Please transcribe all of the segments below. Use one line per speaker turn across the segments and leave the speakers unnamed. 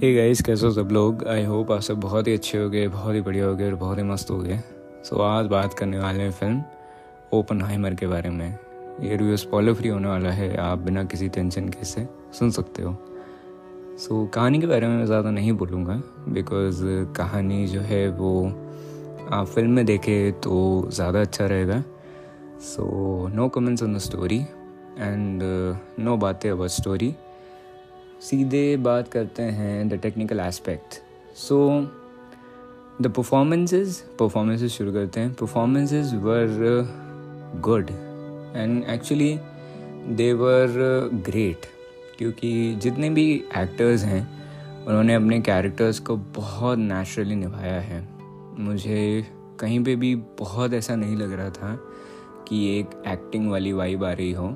Hey guys कैसे हो सब लोग? आई होप आप सब बहुत ही अच्छे हो गए बहुत ही बढ़िया हो गए और बहुत ही मस्त हो गए सो so, आज बात करने वाले हैं फ़िल्म ओपन हाइमर के बारे में। ये रिव्यू स्पॉलर फ्री होने वाला है आप बिना किसी टेंशन के से सुन सकते हो। सो so, कहानी के बारे में मैं ज़्यादा नहीं बोलूँगा बिकॉज़ कहानी जो है वो आप फ़िल्म में देखे तो ज़्यादा अच्छा रहेगा। So no comments on the story and no बातें अबाउट स्टोरी सीधे बात करते हैं the technical aspect so the performances performances शुरू करते हैं. Performances were good and actually they were great क्योंकि जितने भी एक्टर्स हैं, उन्होंने अपने कैरेक्टर्स को बहुत नेचुरली निभाया है. मुझे कहीं पे भी बहुत ऐसा नहीं लग रहा था कि एक एक्टिंग वाली वाइब आ रही हो.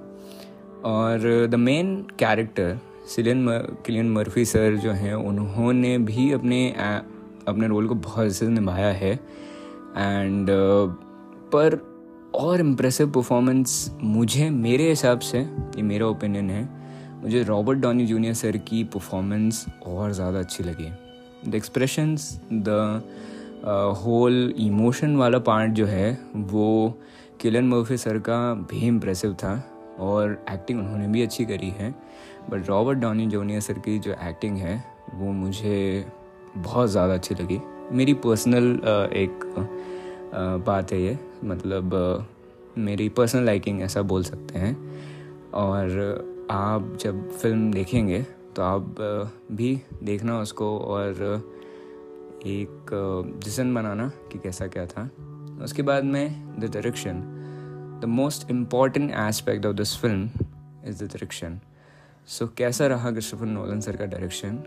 और the main character Cillian Cillian Murphy sir जो हैं, उन्होंने भी अपने अपने रोल को बहुत अच्छे से निभाया है। एंड पर और इम्प्रेसिव परफॉर्मेंस मुझे, मेरे हिसाब से, ये मेरा ओपिनियन है, मुझे रॉबर्ट डॉनी जूनियर सर की परफॉर्मेंस और ज़्यादा अच्छी लगी the expressions the whole emotion वाला पार्ट जो है, वो किलन मर्फी सर का भी इम्प्रेसिव था। और एक्टिंग उन्होंने भी अच्छी करी है। But Robert Downey Junior sir की जो एक्टिंग है, वो मुझे बहुत ज़्यादा अच्छी लगी। मेरी पर्सनल एक बात है ये मतलब मेरी पर्सनल लाइकिंग ऐसा बोल सकते हैं। और आप जब फ़िल्म देखेंगे तो आप भी देखना उसको और एक डिसन बनाना कि कैसा क्या था। उसके बाद में the direction the most important aspect of this film is the direction so कैसा रहा क्रिस्टोफर नोलन सर का डायरेक्शन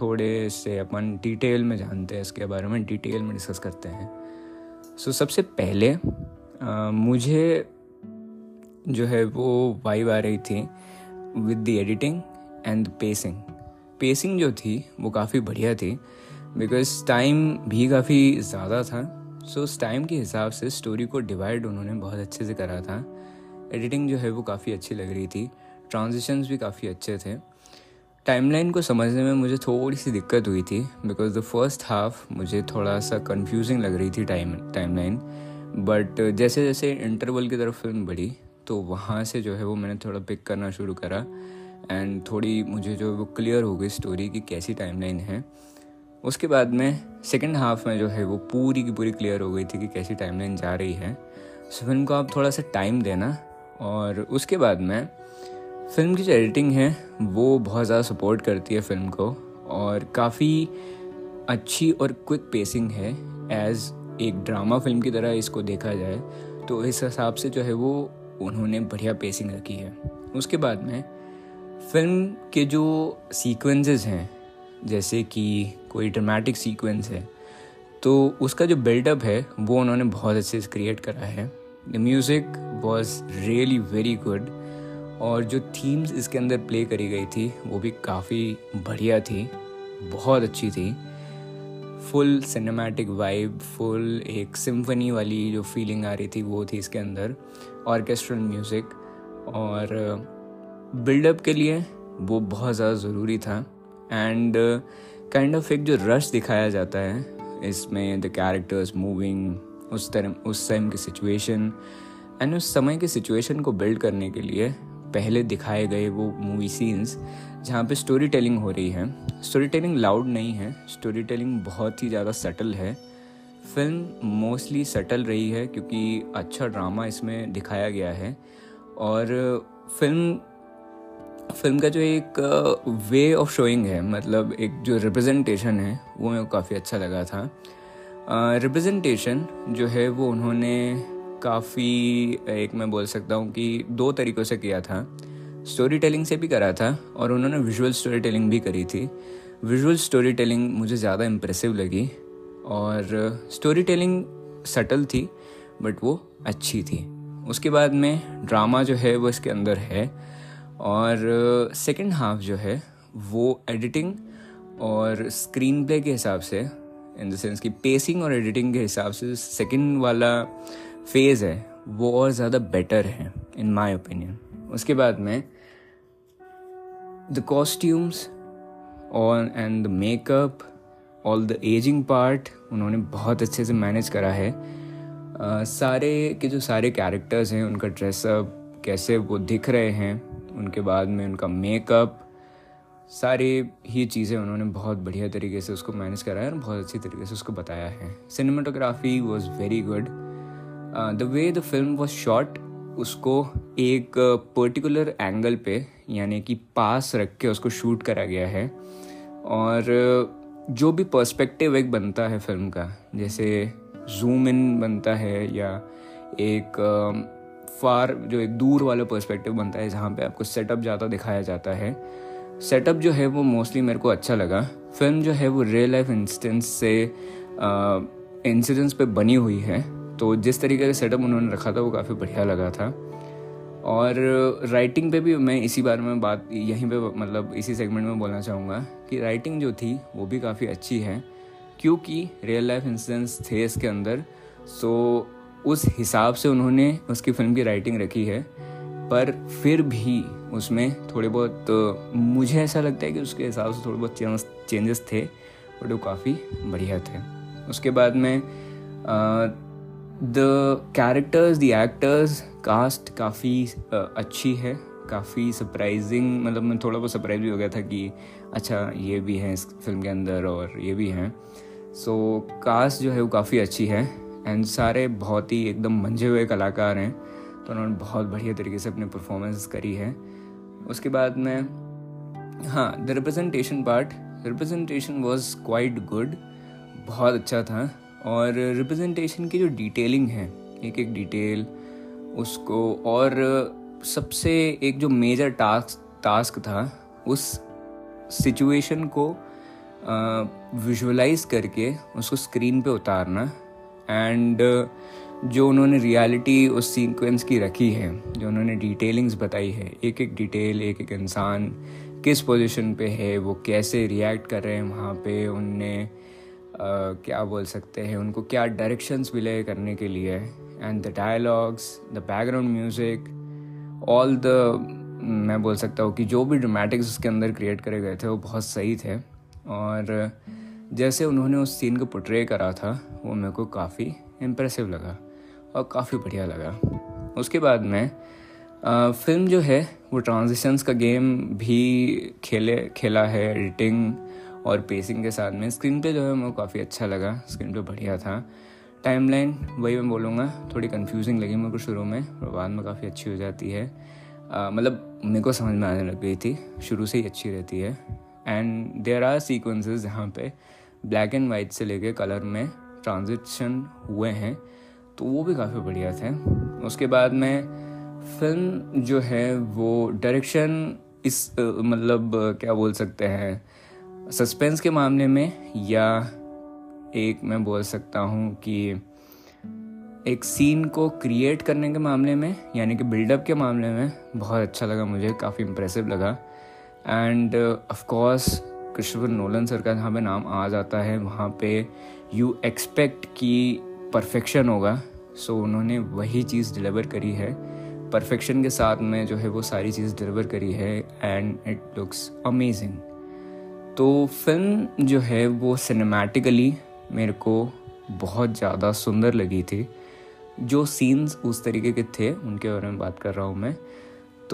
थोड़े से अपन डिटेल में जानते हैं इसके बारे में डिटेल में डिस्कस करते हैं। सो so, सबसे पहले आ, मुझे जो है वो वाइब आ रही थी with the editing and pacing pacing जो थी वो काफ़ी बढ़िया थी बिकॉज़ टाइम भी काफ़ी ज़्यादा था। सो उस टाइम के हिसाब से स्टोरी को डिवाइड उन्होंने बहुत अच्छे से करा था। एडिटिंग जो है वो काफ़ी अच्छी लग रही थी। ट्रांजिशंस भी काफ़ी अच्छे थे। टाइमलाइन को समझने में मुझे थोड़ी सी दिक्कत हुई थी बिकॉज़ द फ़र्स्ट हाफ़ मुझे थोड़ा सा कन्फ्यूजिंग लग रही थी टाइम टाइमलाइन बट जैसे जैसे इंटरवल की तरफ़ फ़िल्म बढ़ी तो वहाँ से जो है वो मैंने थोड़ा पिक करना शुरू करा। एंड थोड़ी मुझे जो है वो क्लियर हो गई स्टोरी की कैसी टाइमलाइन है। उसके बाद में सेकेंड हाफ़ में जो है वो पूरी की पूरी क्लियर हो गई थी कि कैसी टाइमलाइन जा रही है। सो फ़िल्म को आप थोड़ा सा टाइम देना और उसके बाद में फ़िल्म की जो एडिटिंग है, वो बहुत ज़्यादा सपोर्ट करती है फ़िल्म को और काफ़ी अच्छी और क्विक पेसिंग है एज एक ड्रामा फ़िल्म की तरह इसको देखा जाए तो इस हिसाब से जो है वो उन्होंने बढ़िया पेसिंग रखी है। उसके बाद में फ़िल्म के जो सीक्वेंसेस हैं, जैसे कि कोई ड्रामेटिक सीक्वेंस है तो उसका जो बिल्डअप है, वो उन्होंने बहुत अच्छे से क्रिएट करा है। The music was really very good और जो थीम्स इसके अंदर प्ले करी गई थी, वो भी काफ़ी बढ़िया थी, बहुत अच्छी थी। फुल सिनेमैटिक वाइब फुल एक सिम्फनी वाली जो फीलिंग आ रही थी, वो थी इसके अंदर ऑर्केस्ट्रल म्यूज़िक और बिल्डअप के लिए वो बहुत ज़्यादा ज़रूरी था। एंड काइंड ऑफ़ एक जो रश दिखाया जाता है, इसमें द कैरेक्टर्स मूविंग उस तरह, उस टाइम की सिचुएशन एंड उस समय की सिचुएशन को बिल्ड करने के लिए पहले दिखाए गए वो मूवी सीन्स जहाँ पे स्टोरी टेलिंग हो रही है। स्टोरी टेलिंग लाउड नहीं है स्टोरी टेलिंग बहुत ही ज़्यादा सटल है। फ़िल्म मोस्टली सटल रही है, क्योंकि अच्छा ड्रामा इसमें दिखाया गया है। और फ़िल्म फ़िल्म का जो एक वे ऑफ़ शोइंग है मतलब एक जो रिप्रेजेंटेशन है, वो मेरे को काफ़ी अच्छा लगा था। रिप्रेजेंटेशन जो है, वो उन्होंने काफ़ी, एक मैं बोल सकता हूँ कि दो तरीक़ों से किया था। स्टोरी टेलिंग से भी करा था और उन्होंने विजुअल स्टोरी टेलिंग भी करी थी। विजुअल स्टोरी टेलिंग मुझे ज़्यादा इम्प्रेसिव लगी और स्टोरी टेलिंग सटल थी बट वो अच्छी थी। उसके बाद में ड्रामा जो है, वो इसके अंदर है। और सेकेंड हाफ़ जो है वो एडिटिंग और स्क्रीन प्ले के हिसाब से इन द सेंस कि पेसिंग और एडिटिंग के हिसाब से सेकंड वाला फ़ेज़ है वो और ज़्यादा बेटर है इन माई ओपिनियन उसके बाद में द कॉस्ट्यूम्स और and the makeup all the ageing part उन्होंने बहुत अच्छे से मैनेज करा है। uh, सारे के जो सारे कैरेक्टर्स हैं उनका ड्रेसअप कैसे वो दिख रहे हैं उनके बाद में उनका मेकअप सारी ही चीज़ें उन्होंने बहुत बढ़िया तरीके से उसको मैनेज करा है और बहुत अच्छी तरीके से उसको बताया है। Cinematography was very good the way the film was shot उसको एक पर्टिकुलर एंगल पे यानी कि पास रख के उसको शूट करा गया है। और uh, जो भी पर्सपेक्टिव एक बनता है फ़िल्म का जैसे जूम इन बनता है या एक फार जो एक दूर वाला पर्सपेक्टिव बनता है, जहाँ पे आपको सेटअप ज़्यादा दिखाया जाता है। सेटअप जो है वो मोस्टली मेरे को अच्छा लगा। फ़िल्म जो है वो रियल लाइफ इंस्टेंस से इंसिडेंट्स पे बनी हुई है। तो जिस तरीके का सेटअप उन्होंने रखा था, वो काफ़ी बढ़िया लगा था। और राइटिंग पे भी मैं इसी बारे में बात, यहीं पे मतलब इसी सेगमेंट में बोलना चाहूँगा कि राइटिंग जो थी, वो भी काफ़ी अच्छी है। क्योंकि रियल लाइफ इंसिडेंट्स थे इसके अंदर सो उस हिसाब से उन्होंने उसकी फ़िल्म की राइटिंग रखी है पर फिर भी उसमें थोड़े बहुत तो मुझे ऐसा लगता है कि उसके हिसाब से थोड़े बहुत चेंजेस थे बट वो काफ़ी बढ़िया थे। उसके बाद में the characters the actors cast काफ़ी अच्छी है काफ़ी सरप्राइजिंग मतलब मैं थोड़ा बहुत सरप्राइज़ भी हो गया था कि अच्छा ये भी हैं इस फ़िल्म के अंदर और ये भी हैं। सो so, कास्ट जो है वो काफ़ी अच्छी है एंड सारे बहुत ही एकदम मंझे हुए कलाकार हैं तो उन्होंने बहुत बढ़िया तरीके से अपनी परफॉर्मेंस करी है। उसके बाद में हाँ the representation part representation was quite good बहुत अच्छा था। और रिप्रेजेंटेशन की जो डिटेलिंग है, एक एक डिटेल उसको और सबसे एक जो मेजर टास्क टास्क था, उस सिचुएशन को विजुअलाइज करके उसको स्क्रीन पे उतारना। एंड जो उन्होंने रियलिटी उस सीक्वेंस की रखी है, जो उन्होंने डिटेलिंग्स बताई है, एक एक डिटेल एक एक इंसान किस पोजीशन पे है, वो कैसे रिएक्ट कर रहे हैं वहाँ पे, उनने क्या बोल सकते हैं, उनको क्या डायरेक्शंस मिले करने के लिए and the dialogues the background music all the मैं बोल सकता हूँ कि जो भी ड्रामेटिक्स उसके अंदर क्रिएट करे गए थे, वो बहुत सही थे। और जैसे उन्होंने उस सीन को पोट्रे करा था वो मेरे को काफ़ी इम्प्रेसिव लगा और काफ़ी बढ़िया लगा। उसके बाद में आ, फ़िल्म जो है वो ट्रांजिशंस का गेम भी खेले खेला है एडिटिंग और पेसिंग के साथ में। स्क्रीन पे जो है को काफ़ी अच्छा लगा स्क्रीन पे बढ़िया था। टाइम लाइन वही मैं बोलूँगा थोड़ी कन्फ्यूजिंग लगी मेरे को शुरू में और बाद में काफ़ी अच्छी हो जाती है। मतलब मेरे को समझ में आने लग गई थी शुरू से ही अच्छी रहती है। एंड देर आर सीक्वेंसेस जहाँ पे ब्लैक एंड वाइट से लेके कलर में ट्रांजिशन हुए हैं तो वो भी काफ़ी बढ़िया थे। उसके बाद में फ़िल्म जो है वो डायरेक्शन इस मतलब क्या बोल सकते हैं सस्पेंस के मामले में या एक मैं बोल सकता हूँ कि एक सीन को क्रिएट करने के मामले में, यानी कि बिल्डअप के मामले में बहुत अच्छा लगा मुझे, काफ़ी इम्प्रेसिव लगा। And of course Christopher Nolan sir का जहाँ पे नाम आ जाता है। वहाँ पे यू एक्सपेक्ट कि परफेक्शन होगा। सो so, उन्होंने वही चीज़ डिलीवर करी है। परफेक्शन के साथ में जो है वो सारी चीज़ डिलीवर करी है। एंड इट लुक्स अमेजिंग तो फ़िल्म जो है वो सिनेमैटिकली मेरे को बहुत ज़्यादा सुंदर लगी थी। जो सीन्स उस तरीके के थे उनके बारे में बात कर रहा हूँ मैं।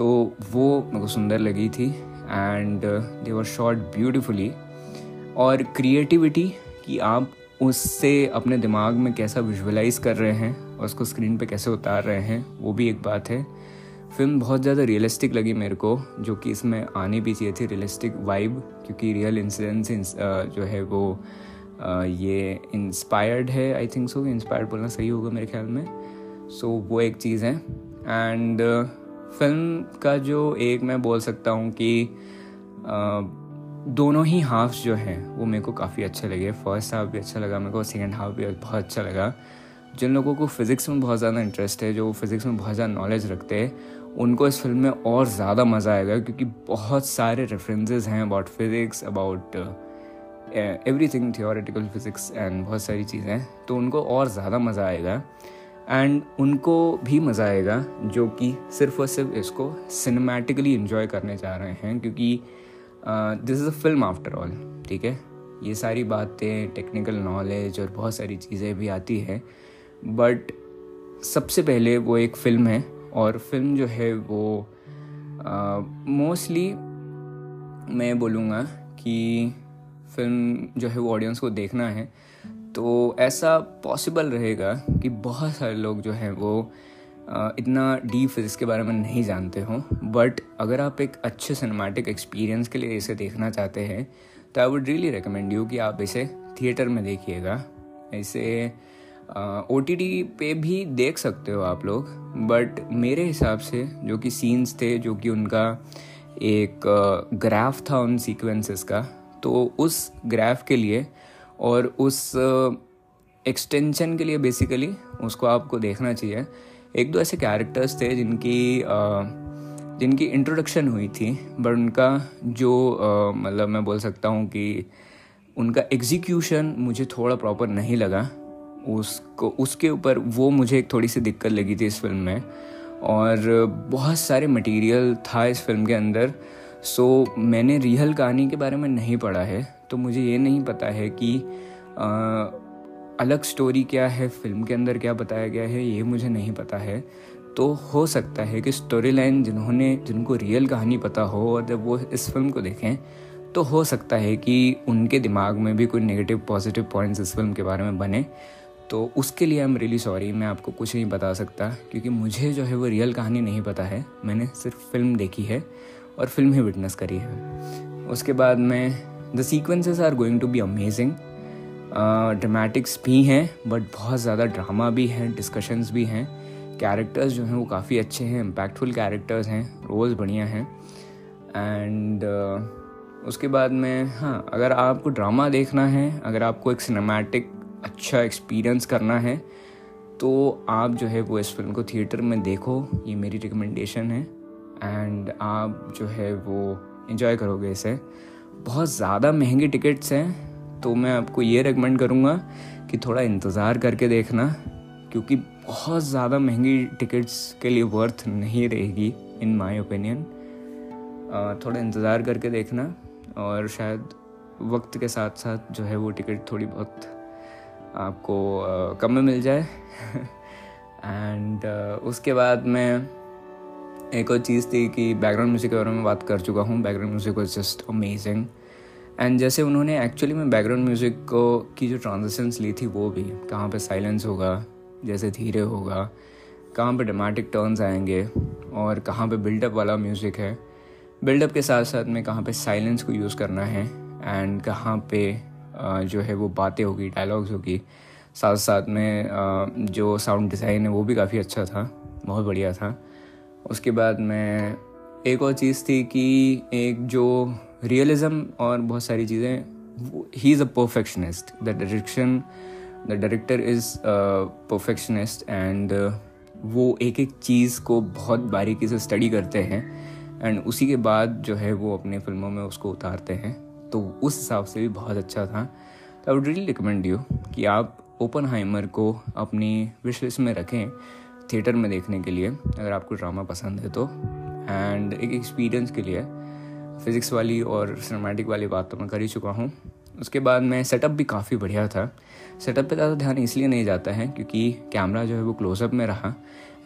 तो वो मेरे को सुंदर लगी थी and they were shot beautifully और क्रिएटिविटी कि आप उससे अपने दिमाग में कैसा विजुअलाइज कर रहे हैं और उसको स्क्रीन पे कैसे उतार रहे हैं वो भी एक बात है। फ़िल्म बहुत ज़्यादा रियलिस्टिक लगी मेरे को जो कि इसमें आनी भी चाहिए थी रियलिस्टिक वाइब क्योंकि रियल इंसिडेंस जो है वो ये इंस्पायर्ड है आई थिंक सो इंस्पायर्ड बोलना सही होगा मेरे ख्याल में। सो so, वो एक चीज़ है। एंड फ़िल्म का जो एक मैं बोल सकता हूँ कि दोनों ही हाफ्स जो हैं, वो मेरे को काफ़ी अच्छे लगे। फ़र्स्ट हाफ़ भी अच्छा लगा मेरे को सेकेंड हाफ़ भी बहुत अच्छा लगा। जिन लोगों को फिज़िक्स में बहुत ज़्यादा इंटरेस्ट है, जो फिज़िक्स में बहुत ज़्यादा नॉलेज रखते हैं, उनको इस फ़िल्म में और ज़्यादा मज़ा आएगा, क्योंकि बहुत सारे रेफरेंसेस हैं about physics about everything theoretical physics and बहुत सारी चीज़ें तो उनको और ज़्यादा मज़ा आएगा। एंड उनको भी मज़ा आएगा, जो कि सिर्फ़ और सिर्फ़ इसको सिनेमैटिकली इन्जॉय करने जा रहे हैं, क्योंकि this is a film after all ठीक है? ये सारी बातें टेक्निकल नॉलेज और बहुत सारी चीज़ें भी आती हैं बट सबसे पहले वो एक फ़िल्म है, और फ़िल्म जो है वो मोस्टली मैं बोलूँगा कि फ़िल्म जो है वो ऑडियंस को देखना है तो ऐसा पॉसिबल रहेगा कि बहुत सारे लोग जो हैं वो इतना डीप फिजिक्स के बारे में नहीं जानते हों। बट अगर आप एक अच्छे सिनेमाटिक एक्सपीरियंस के लिए इसे देखना चाहते हैं तो I would really recommend you कि आप इसे थिएटर में देखिएगा। इसे ओ टी टी पे भी देख सकते हो आप लोग। बट मेरे हिसाब से जो कि सीन्स थे, जो कि उनका एक ग्राफ था उन सीक्वेंसेस का तो उस ग्राफ के लिए और उस एक्सटेंशन के लिए बेसिकली उसको आपको देखना चाहिए। एक दो ऐसे कैरेक्टर्स थे जिनकी जिनकी इंट्रोडक्शन हुई थी बट उनका जो मतलब मैं बोल सकता हूँ कि उनका एग्जीक्यूशन मुझे थोड़ा प्रॉपर नहीं लगा। उसको, उसके ऊपर वो मुझे एक थोड़ी सी दिक्कत लगी थी इस फ़िल्म में। और बहुत सारे मटेरियल था इस फ़िल्म के अंदर। सो मैंने रियल कहानी के बारे में नहीं पढ़ा है। तो मुझे ये नहीं पता है कि आ, अलग स्टोरी क्या है फ़िल्म के अंदर क्या बताया गया है ये मुझे नहीं पता है। तो हो सकता है कि स्टोरी लाइन जिन्होंने जिनको रियल कहानी पता हो और जब वो इस फ़िल्म को देखें तो हो सकता है कि उनके दिमाग में भी कोई नेगेटिव पॉजिटिव पॉइंट्स इस फ़िल्म के बारे में बने। तो उसके लिए आई एम रियली सॉरी मैं आपको कुछ नहीं बता सकता क्योंकि मुझे जो है वो रियल कहानी नहीं पता है। मैंने सिर्फ़ फ़िल्म देखी है और फ़िल्म ही विटनेस करी है। उसके बाद में the sequences are going to be amazing dramatics भी हैं बट बहुत ज़्यादा ड्रामा भी हैं डिस्कशंस भी हैं. कैरेक्टर्स जो हैं वो काफ़ी अच्छे हैं इम्पैक्टफुल कैरेक्टर्स हैं रोल्स बढ़िया हैं. एंड uh, उसके बाद में हाँ अगर आपको ड्रामा देखना है अगर आपको एक सिनेमैटिक अच्छा एक्सपीरियंस करना है तो आप जो है वो इस फ़िल्म को थिएटर में देखो ये मेरी रिकमेंडेशन है. एंड आप जो है वो इन्जॉय करोगे इसे. बहुत ज़्यादा महँगे टिकट्स हैं तो मैं आपको ये रिकमेंड करूँगा कि थोड़ा इंतज़ार करके देखना क्योंकि बहुत ज़्यादा महँगी टिकट्स के लिए वर्थ नहीं रहेगी इन माय ओपिनियन थोड़ा इंतज़ार करके देखना और शायद वक्त के साथ साथ जो है वो टिकट थोड़ी बहुत आपको uh, कम में मिल जाए। एंड uh, उसके बाद मैं एक और चीज़ थी कि बैकग्राउंड म्यूज़िक के बारे में बात कर चुका हूँ। Background music was just amazing and जैसे उन्होंने एक्चुअली में बैकग्राउंड म्यूज़िक को की जो ट्रांजेक्शन्स ली थी वो भी, कहाँ पे साइलेंस होगा, जैसे धीरे होगा, कहाँ पे ड्रामेटिक टर्न्स आएँगे, और कहाँ पे बिल्डअप वाला म्यूज़िक है बिल्डअप के साथ साथ में कहाँ पे साइलेंस को यूज़ करना है एंड कहाँ पे जो है वो बातें होगी डायलॉग्स होगी, साथ साथ में जो साउंड डिज़ाइन है वो भी काफ़ी अच्छा था, बहुत बढ़िया था। उसके बाद में एक और चीज़ थी कि एक जो रियलिज़म और बहुत सारी चीज़ें ही is a perfectionist the direction the director is perfectionist and वो एक एक चीज़ को बहुत बारीकी से स्टडी करते हैं एंड उसी के बाद जो है वो अपने फ़िल्मों में उसको उतारते हैं। तो उस हिसाब से भी बहुत अच्छा था। तो I would really recommend you कि आप ओपन हाइमर को अपनी विश में रखें। थिएटर में देखने के लिए, अगर आपको ड्रामा पसंद है तो। एंड एक एक्सपीरियंस के लिए फ़िज़िक्स वाली और सिनेमैटिक वाली बात तो मैं कर ही चुका हूँ। उसके बाद में सेटअप भी काफ़ी बढ़िया था। सेटअप पे ज़्यादा ध्यान इसलिए नहीं जाता है क्योंकि कैमरा जो है वो क्लोजअप में रहा।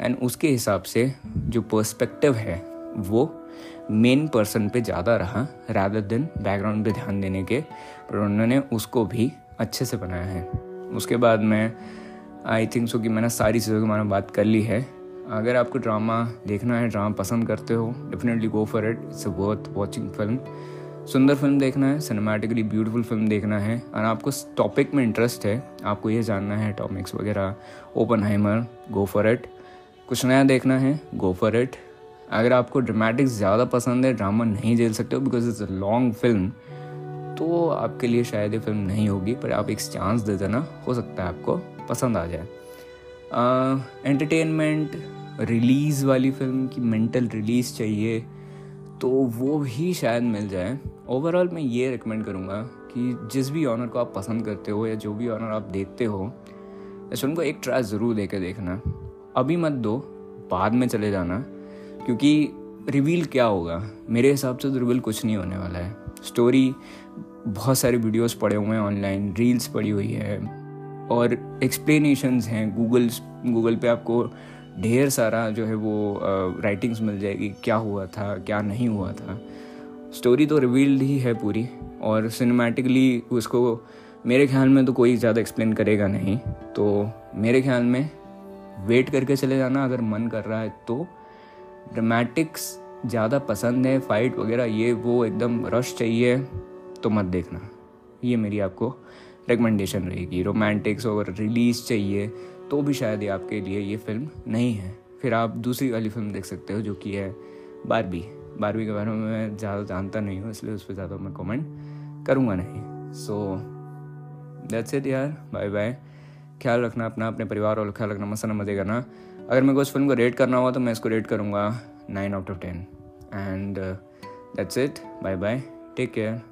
एंड उसके हिसाब से जो पर्सपेक्टिव है, वो मेन पर्सन पे ज़्यादा रहा रैदर दिन बैकग्राउंड पे ध्यान देने के। पर उन्होंने उसको भी अच्छे से बनाया है। उसके बाद में आई थिंक सो कि मैंने सारी चीज़ों के बारे में बात कर ली है। अगर आपको ड्रामा देखना है ड्रामा पसंद करते हो definitely go for it it's a worth watching film सुंदर फ़िल्म देखना है सिनेमाटिकली ब्यूटीफुल फ़िल्म देखना है। और आपको टॉपिक में इंटरेस्ट है, आपको ये जानना है टॉपिक्स वगैरह Oppenheimer go for it कुछ नया देखना है गो फॉर इट अगर आपको ड्रामेटिक्स ज़्यादा पसंद है ड्रामा नहीं झेल सकते हो because it's a long film तो आपके लिए शायद ये फ़िल्म नहीं होगी, पर आप एक चांस दे देना, हो सकता है आपको पसंद आ जाए। एंटरटेनमेंट रिलीज़ वाली फ़िल्म की मेंटल रिलीज़ चाहिए तो वो भी शायद मिल जाए। ओवरऑल मैं ये रिकमेंड करूँगा कि जिस भी ऑनर को आप पसंद करते हो, या जो भी ऑनर आप देखते हो, इस फ़िल्म को एक ट्राई ज़रूर दे के देखना। अभी मत दो, बाद में चले जाना, क्योंकि रिवील क्या होगा? मेरे हिसाब से तो रिवील कुछ नहीं होने वाला है। स्टोरी बहुत सारे वीडियोस पड़े हुए हैं ऑनलाइन रील्स पड़ी हुई है, और एक्सप्लेनेशंस हैं गूगल गूगल पे आपको ढेर सारा जो है वो राइटिंग्स मिल जाएगी, क्या हुआ था, क्या नहीं हुआ था। स्टोरी तो रिवील्ड ही है पूरी, और सिनेमैटिकली उसको मेरे ख्याल में तो कोई ज़्यादा एक्सप्लेन करेगा नहीं तो मेरे ख्याल में वेट करके चले जाना, अगर मन कर रहा है तो। ड्रामेटिक्स ज़्यादा पसंद है फाइट वगैरह, ये वो एकदम रश चाहिए तो मत देखना। ये मेरी आपको रिकमेंडेशन रहेगी। रोमांटिक्स और रिलीज़ चाहिए तो भी शायद ये आपके लिए ये फ़िल्म नहीं है। फिर आप दूसरी वाली फ़िल्म देख सकते हो, जो कि है बारबी बारबी के बारे में मैं ज़्यादा जानता नहीं हूँ, इसलिए उस पर ज़्यादा मैं कमेंट करूँगा नहीं। सो दैट्स इट यार। बाय बाय ख्याल रखना अपना, अपने परिवार और ख्याल रखना मसाना मज़े करना। अगर मेरे को उस फ़िल्म को रेट करना हुआ तो मैं इसको रेट करूँगा nine out of ten and uh, that's it. Bye bye take care.